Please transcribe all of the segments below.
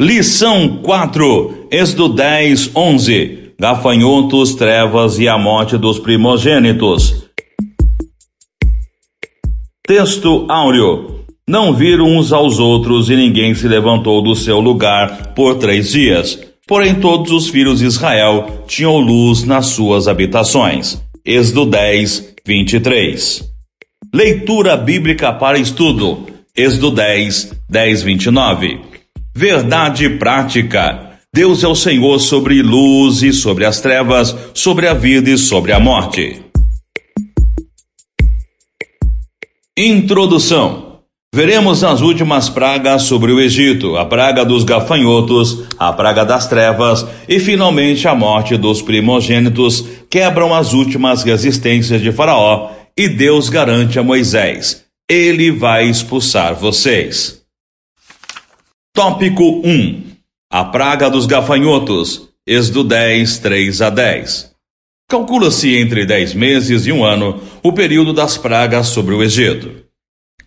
Lição 4, Êxodo 10, 11. Gafanhotos, trevas e a morte dos primogênitos. Texto áureo. Não viram uns aos outros e ninguém se levantou do seu lugar por três dias. Porém, todos os filhos de Israel tinham luz nas suas habitações. Êxodo 10, 23. Leitura bíblica para estudo. Êxodo 10, 10, 29. Verdade prática. Deus é o Senhor sobre luz e sobre as trevas, sobre a vida e sobre a morte. Introdução. Veremos as últimas pragas sobre o Egito, a praga dos gafanhotos, a praga das trevas e finalmente a morte dos primogênitos quebram as últimas resistências de Faraó e Deus garante a Moisés: ele vai expulsar vocês. Tópico 1 A praga dos gafanhotos, Êxodo 10, 3 a 10. Calcula-se entre 10 meses e um ano o período das pragas sobre o Egito.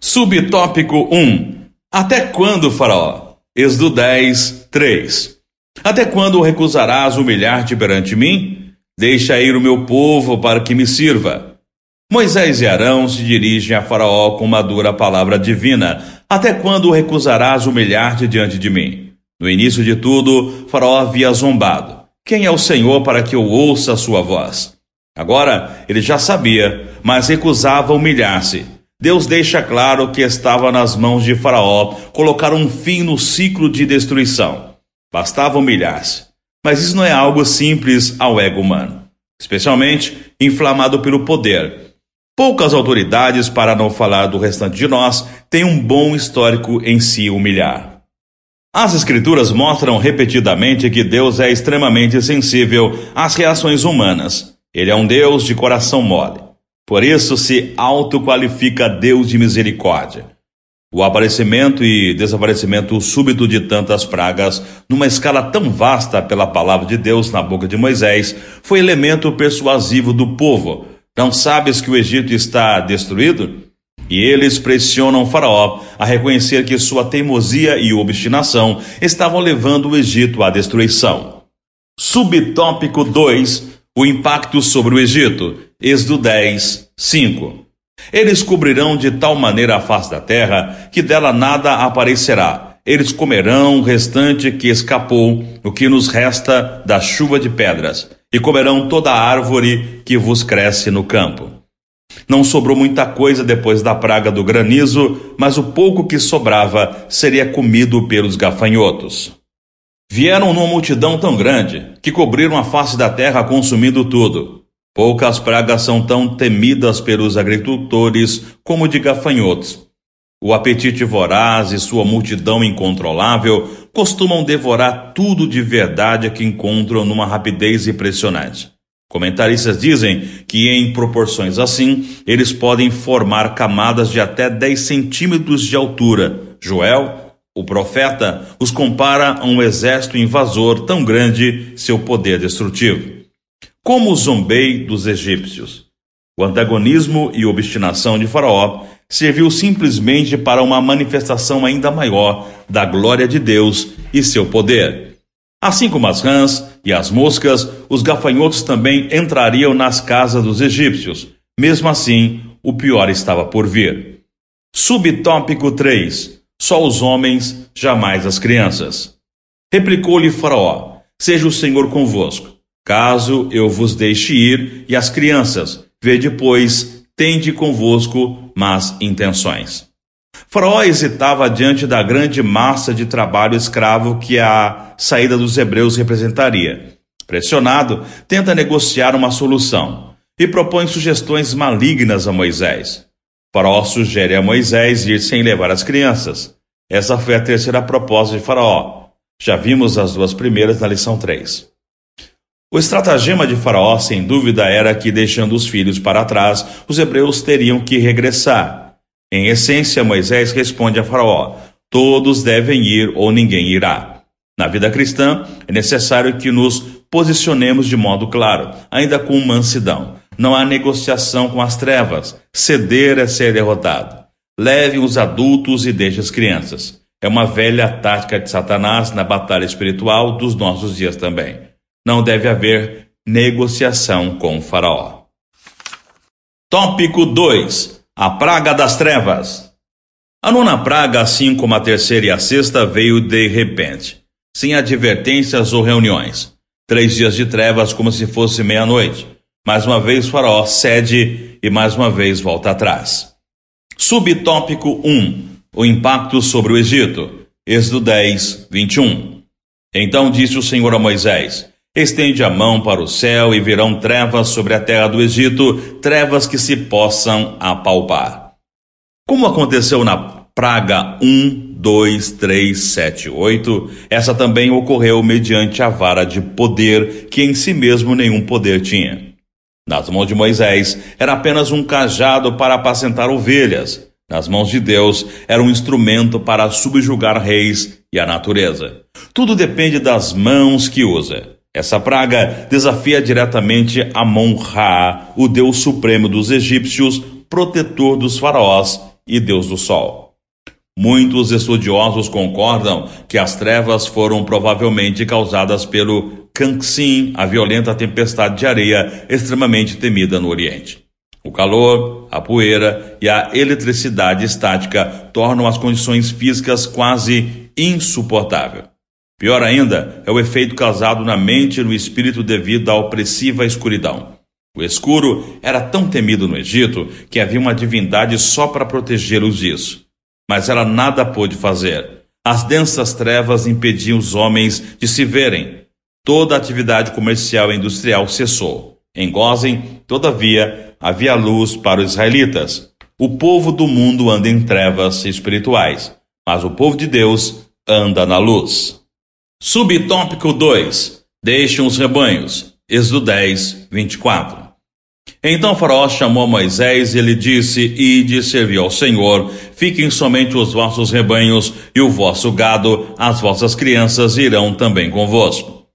Subtópico 1 Até quando, Faraó? Êxodo 10, 3. Até quando recusarás humilhar-te perante mim? Deixa ir o meu povo para que me sirva. Moisés e Arão se dirigem a Faraó com uma dura palavra divina, até quando recusarás humilhar-te diante de mim? No início de tudo, Faraó havia zombado. Quem é o Senhor para que eu ouça a sua voz? Agora ele já sabia, mas recusava humilhar-se. Deus deixa claro que estava nas mãos de Faraó colocar um fim no ciclo de destruição. Bastava humilhar-se. Mas isso não é algo simples ao ego humano, especialmente inflamado pelo poder Poucas autoridades, para não falar do restante de nós, têm um bom histórico em se humilhar. As Escrituras mostram repetidamente que Deus é extremamente sensível às reações humanas. Ele é um Deus de coração mole. Por isso se autoqualifica Deus de misericórdia. O aparecimento e desaparecimento súbito de tantas pragas, numa escala tão vasta pela palavra de Deus na boca de Moisés, foi elemento persuasivo do povo, não sabes que o Egito está destruído? E eles pressionam Faraó a reconhecer que sua teimosia e obstinação estavam levando o Egito à destruição. Subtópico 2 O impacto sobre o Egito. Êxodo 10, 5. Eles cobrirão de tal maneira a face da terra que dela nada aparecerá. Eles comerão o restante que escapou, o que nos resta da chuva de pedras e comerão toda árvore que vos cresce no campo. Não sobrou muita coisa depois da praga do granizo, mas o pouco que sobrava seria comido pelos gafanhotos. Vieram numa multidão tão grande que cobriram a face da terra consumindo tudo. Poucas pragas são tão temidas pelos agricultores como de gafanhotos. O apetite voraz e sua multidão incontrolável costumam devorar tudo de verdade que encontram numa rapidez impressionante. Comentaristas dizem que, em proporções assim, eles podem formar camadas de até 10 centímetros de altura. Joel, o profeta, os compara a um exército invasor tão grande seu poder destrutivo. Como zombei dos egípcios. O antagonismo e obstinação de Faraó serviu simplesmente para uma manifestação ainda maior da glória de Deus e seu poder. Assim como as rãs e as moscas, os gafanhotos também entrariam nas casas dos egípcios. Mesmo assim, o pior estava por vir. Subtópico 3. Só os homens, jamais as crianças. Replicou-lhe Faraó: Seja o Senhor convosco. Caso eu vos deixe ir, e as crianças, vê depois tende convosco más intenções. Faraó hesitava diante da grande massa de trabalho escravo que a saída dos hebreus representaria. Pressionado, tenta negociar uma solução e propõe sugestões malignas a Moisés. Faraó sugere a Moisés ir sem levar as crianças. Essa foi a terceira proposta de Faraó. Já vimos as duas primeiras na lição 3. O estratagema de Faraó, sem dúvida, era que, deixando os filhos para trás, os hebreus teriam que regressar. Em essência, Moisés responde a Faraó: todos devem ir ou ninguém irá. Na vida cristã, é necessário que nos posicionemos de modo claro, ainda com mansidão. Não há negociação com as trevas. Ceder é ser derrotado. Leve os adultos e deixe as crianças. É uma velha tática de Satanás na batalha espiritual dos nossos dias também. Não deve haver negociação com o Faraó. Tópico 2: A Praga das Trevas. A nona praga, assim como a terceira e a sexta, veio de repente, sem advertências ou reuniões. Três dias de trevas, como se fosse meia-noite. Mais uma vez, Faraó cede e mais uma vez volta atrás. Subtópico 1: O impacto sobre o Egito. Êxodo 10, 21. Então disse o Senhor a Moisés: Estende a mão para o céu e virão trevas sobre a terra do Egito, trevas que se possam apalpar. Como aconteceu na praga 1, 2, 3, 7, 8, essa também ocorreu mediante a vara de poder, que em si mesmo nenhum poder tinha. Nas mãos de Moisés era apenas um cajado para apacentar ovelhas. Nas mãos de Deus era um instrumento para subjugar reis e a natureza. Tudo depende das mãos que usa. Essa praga desafia diretamente Amon-Ra, o deus supremo dos egípcios, protetor dos faraós e deus do sol. Muitos estudiosos concordam que as trevas foram provavelmente causadas pelo Kangxin, a violenta tempestade de areia extremamente temida no Oriente. O calor, a poeira e a eletricidade estática tornam as condições físicas quase insuportáveis. Pior ainda é o efeito causado na mente e no espírito devido à opressiva escuridão. O escuro era tão temido no Egito que havia uma divindade só para protegê-los disso. Mas ela nada pôde fazer. As densas trevas impediam os homens de se verem, toda a atividade comercial e industrial cessou. Em Gozen, todavia, havia luz para os israelitas. O povo do mundo anda em trevas espirituais, mas o povo de Deus anda na luz. Subtópico 2. Deixem os rebanhos. Êxodo 10, 24. Então Faraó chamou Moisés e lhe disse: Ide servir ao Senhor, fiquem somente os vossos rebanhos e o vosso gado, as vossas crianças irão também convosco.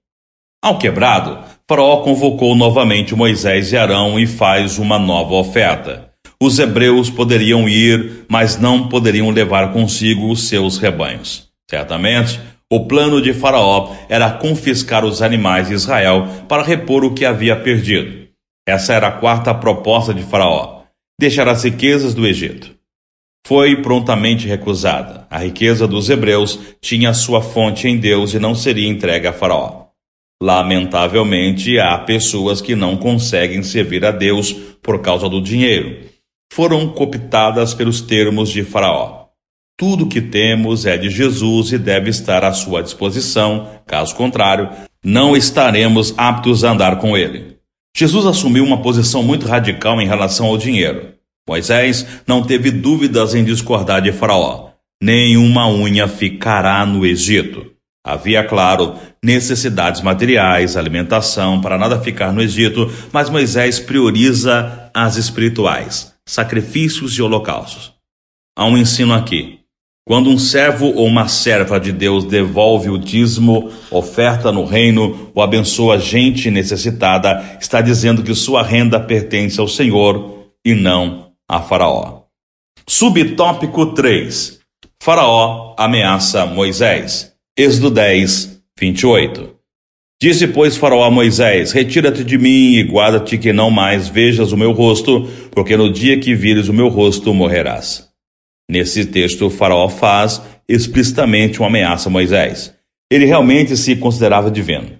Ao quebrado, Faraó convocou novamente Moisés e Arão e faz uma nova oferta. Os hebreus poderiam ir, mas não poderiam levar consigo os seus rebanhos. Certamente, o plano de Faraó era confiscar os animais de Israel para repor o que havia perdido. Essa era a quarta proposta de Faraó: deixar as riquezas do Egito. Foi prontamente recusada. A riqueza dos hebreus tinha sua fonte em Deus e não seria entregue a Faraó. Lamentavelmente, há pessoas que não conseguem servir a Deus por causa do dinheiro. Foram cooptadas pelos termos de Faraó. Tudo que temos é de Jesus e deve estar à sua disposição, caso contrário, não estaremos aptos a andar com ele. Jesus assumiu uma posição muito radical em relação ao dinheiro. Moisés não teve dúvidas em discordar de Faraó. Nenhuma unha ficará no Egito. Havia, claro, necessidades materiais, alimentação, para nada ficar no Egito, mas Moisés prioriza as espirituais, sacrifícios e holocaustos. Há um ensino aqui. Quando um servo ou uma serva de Deus devolve o dízimo, oferta no reino ou abençoa gente necessitada, está dizendo que sua renda pertence ao Senhor e não a Faraó. Subtópico 3. Faraó ameaça Moisés. Êxodo 10, 28. Disse, pois, Faraó a Moisés: Retira-te de mim e guarda-te que não mais vejas o meu rosto, porque no dia que vires o meu rosto morrerás. Nesse texto, Faraó faz explicitamente uma ameaça a Moisés. Ele realmente se considerava divino.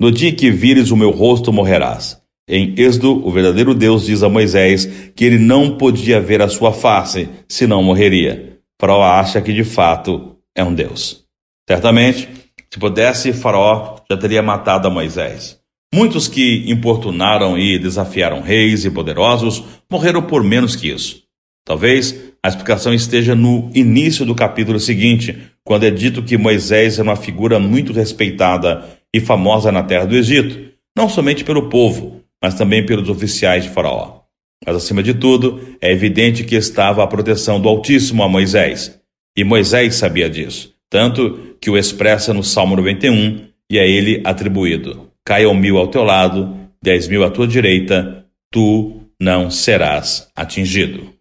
No dia que vires o meu rosto morrerás. Em Êxodo, o verdadeiro Deus diz a Moisés que ele não podia ver a sua face, senão morreria. Faraó acha que de fato é um Deus. Certamente, se pudesse, Faraó já teria matado a Moisés. Muitos que importunaram e desafiaram reis e poderosos morreram por menos que isso. Talvez a explicação esteja no início do capítulo seguinte, quando é dito que Moisés era uma figura muito respeitada e famosa na terra do Egito, não somente pelo povo, mas também pelos oficiais de Faraó. Mas acima de tudo, é evidente que estava a proteção do Altíssimo a Moisés. E Moisés sabia disso tanto que o expressa no Salmo 91 e é ele atribuído: Caiam mil ao teu lado, dez mil à tua direita, tu não serás atingido.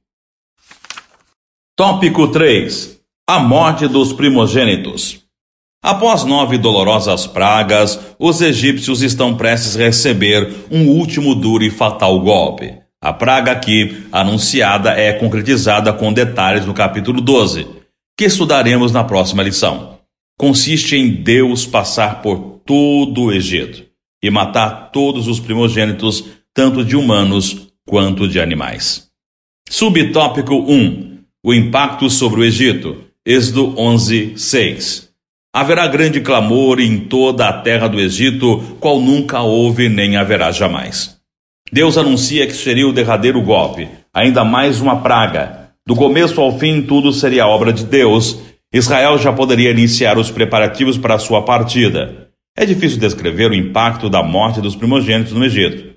Tópico 3: A morte dos primogênitos. Após nove dolorosas pragas, os egípcios estão prestes a receber um último duro e fatal golpe. A praga aqui anunciada é concretizada com detalhes no capítulo 12, que estudaremos na próxima lição. Consiste em Deus passar por todo o Egito e matar todos os primogênitos, tanto de humanos quanto de animais. Subtópico 1: O impacto sobre o Egito. Êxodo 11, 6. Haverá grande clamor em toda a terra do Egito, qual nunca houve nem haverá jamais. Deus anuncia que seria o derradeiro golpe, ainda mais uma praga. Do começo ao fim, tudo seria obra de Deus. Israel já poderia iniciar os preparativos para sua partida. É difícil descrever o impacto da morte dos primogênitos no Egito.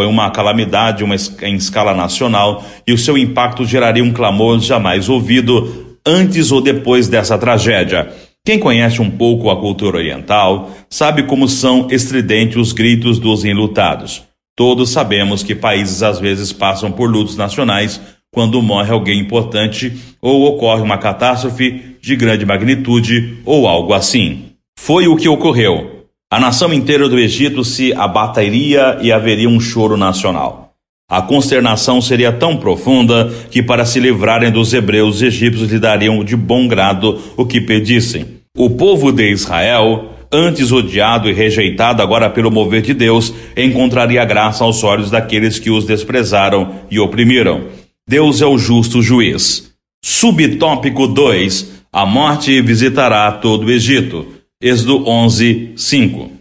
Foi uma calamidade uma, em escala nacional e o seu impacto geraria um clamor jamais ouvido antes ou depois dessa tragédia. Quem conhece um pouco a cultura oriental sabe como são estridentes os gritos dos enlutados. Todos sabemos que países às vezes passam por lutos nacionais quando morre alguém importante ou ocorre uma catástrofe de grande magnitude ou algo assim. Foi o que ocorreu. A nação inteira do Egito se abateria e haveria um choro nacional. A consternação seria tão profunda que, para se livrarem dos hebreus, os egípcios lhe dariam de bom grado o que pedissem. O povo de Israel, antes odiado e rejeitado agora pelo mover de Deus, encontraria graça aos olhos daqueles que os desprezaram e oprimiram. Deus é o justo juiz. Subtópico 2: A morte visitará todo o Egito. Êxodo 11, 5.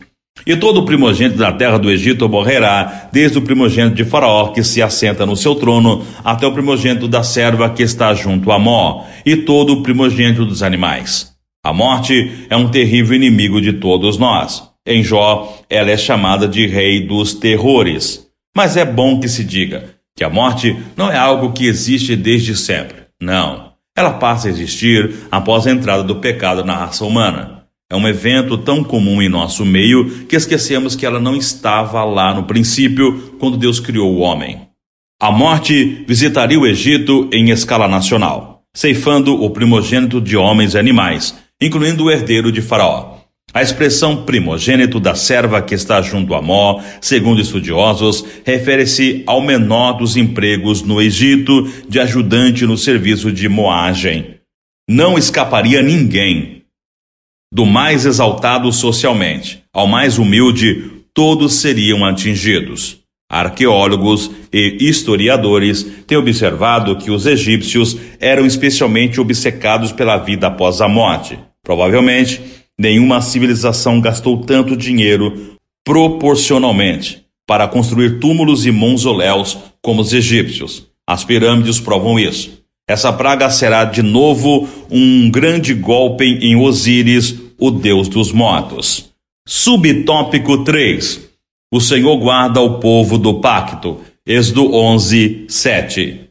E todo primogênito da terra do Egito morrerá, desde o primogênito de Faraó, que se assenta no seu trono, até o primogênito da serva que está junto a Mó, e todo o primogênito dos animais. A morte é um terrível inimigo de todos nós. Em Jó, ela é chamada de rei dos terrores. Mas é bom que se diga que a morte não é algo que existe desde sempre. Não. Ela passa a existir após a entrada do pecado na raça humana. É um evento tão comum em nosso meio que esquecemos que ela não estava lá no princípio, quando Deus criou o homem. A morte visitaria o Egito em escala nacional, ceifando o primogênito de homens e animais, incluindo o herdeiro de Faraó. A expressão primogênito da serva que está junto a Mó, segundo estudiosos, refere-se ao menor dos empregos no Egito de ajudante no serviço de moagem. Não escaparia ninguém, do mais exaltado socialmente ao mais humilde, todos seriam atingidos. Arqueólogos e historiadores têm observado que os egípcios eram especialmente obcecados pela vida após a morte. Provavelmente, nenhuma civilização gastou tanto dinheiro proporcionalmente para construir túmulos e mausoléus como os egípcios. As pirâmides provam isso. Essa praga será de novo um grande golpe em Osíris, o deus dos mortos. Subtópico 3. O Senhor guarda o povo do pacto. Êxodo 11, 7.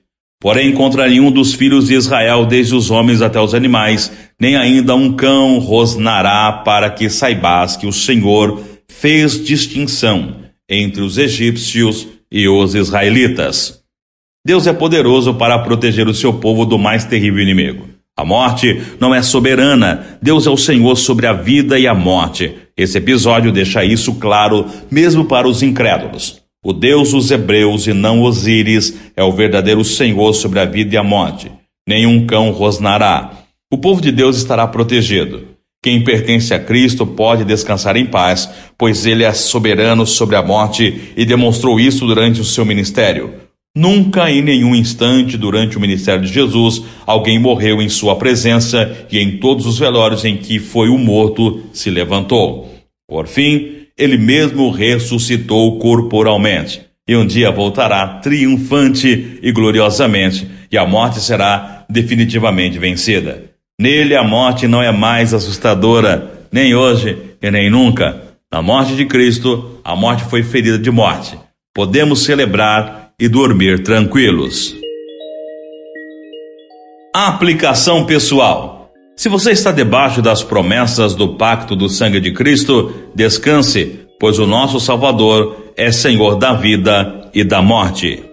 Porém, contra nenhum dos filhos de Israel, desde os homens até os animais, nem ainda um cão rosnará, para que saibas que o Senhor fez distinção entre os egípcios e os israelitas. Deus é poderoso para proteger o seu povo do mais terrível inimigo. A morte não é soberana, Deus é o Senhor sobre a vida e a morte. Esse episódio deixa isso claro, mesmo para os incrédulos. O Deus dos Hebreus e não Osíris é o verdadeiro Senhor sobre a vida e a morte. Nenhum cão rosnará. O povo de Deus estará protegido. Quem pertence a Cristo pode descansar em paz, pois ele é soberano sobre a morte e demonstrou isso durante o seu ministério. Nunca em nenhum instante durante o ministério de Jesus alguém morreu em sua presença e em todos os velórios em que foi o morto se levantou. Por fim, ele mesmo ressuscitou corporalmente e um dia voltará triunfante e gloriosamente e a morte será definitivamente vencida. Nele a morte não é mais assustadora, nem hoje e nem nunca. Na morte de Cristo, a morte foi ferida de morte. Podemos celebrar e dormir tranquilos. Aplicação pessoal. Se você está debaixo das promessas do pacto do sangue de Cristo, descanse, pois o nosso Salvador é Senhor da vida e da morte.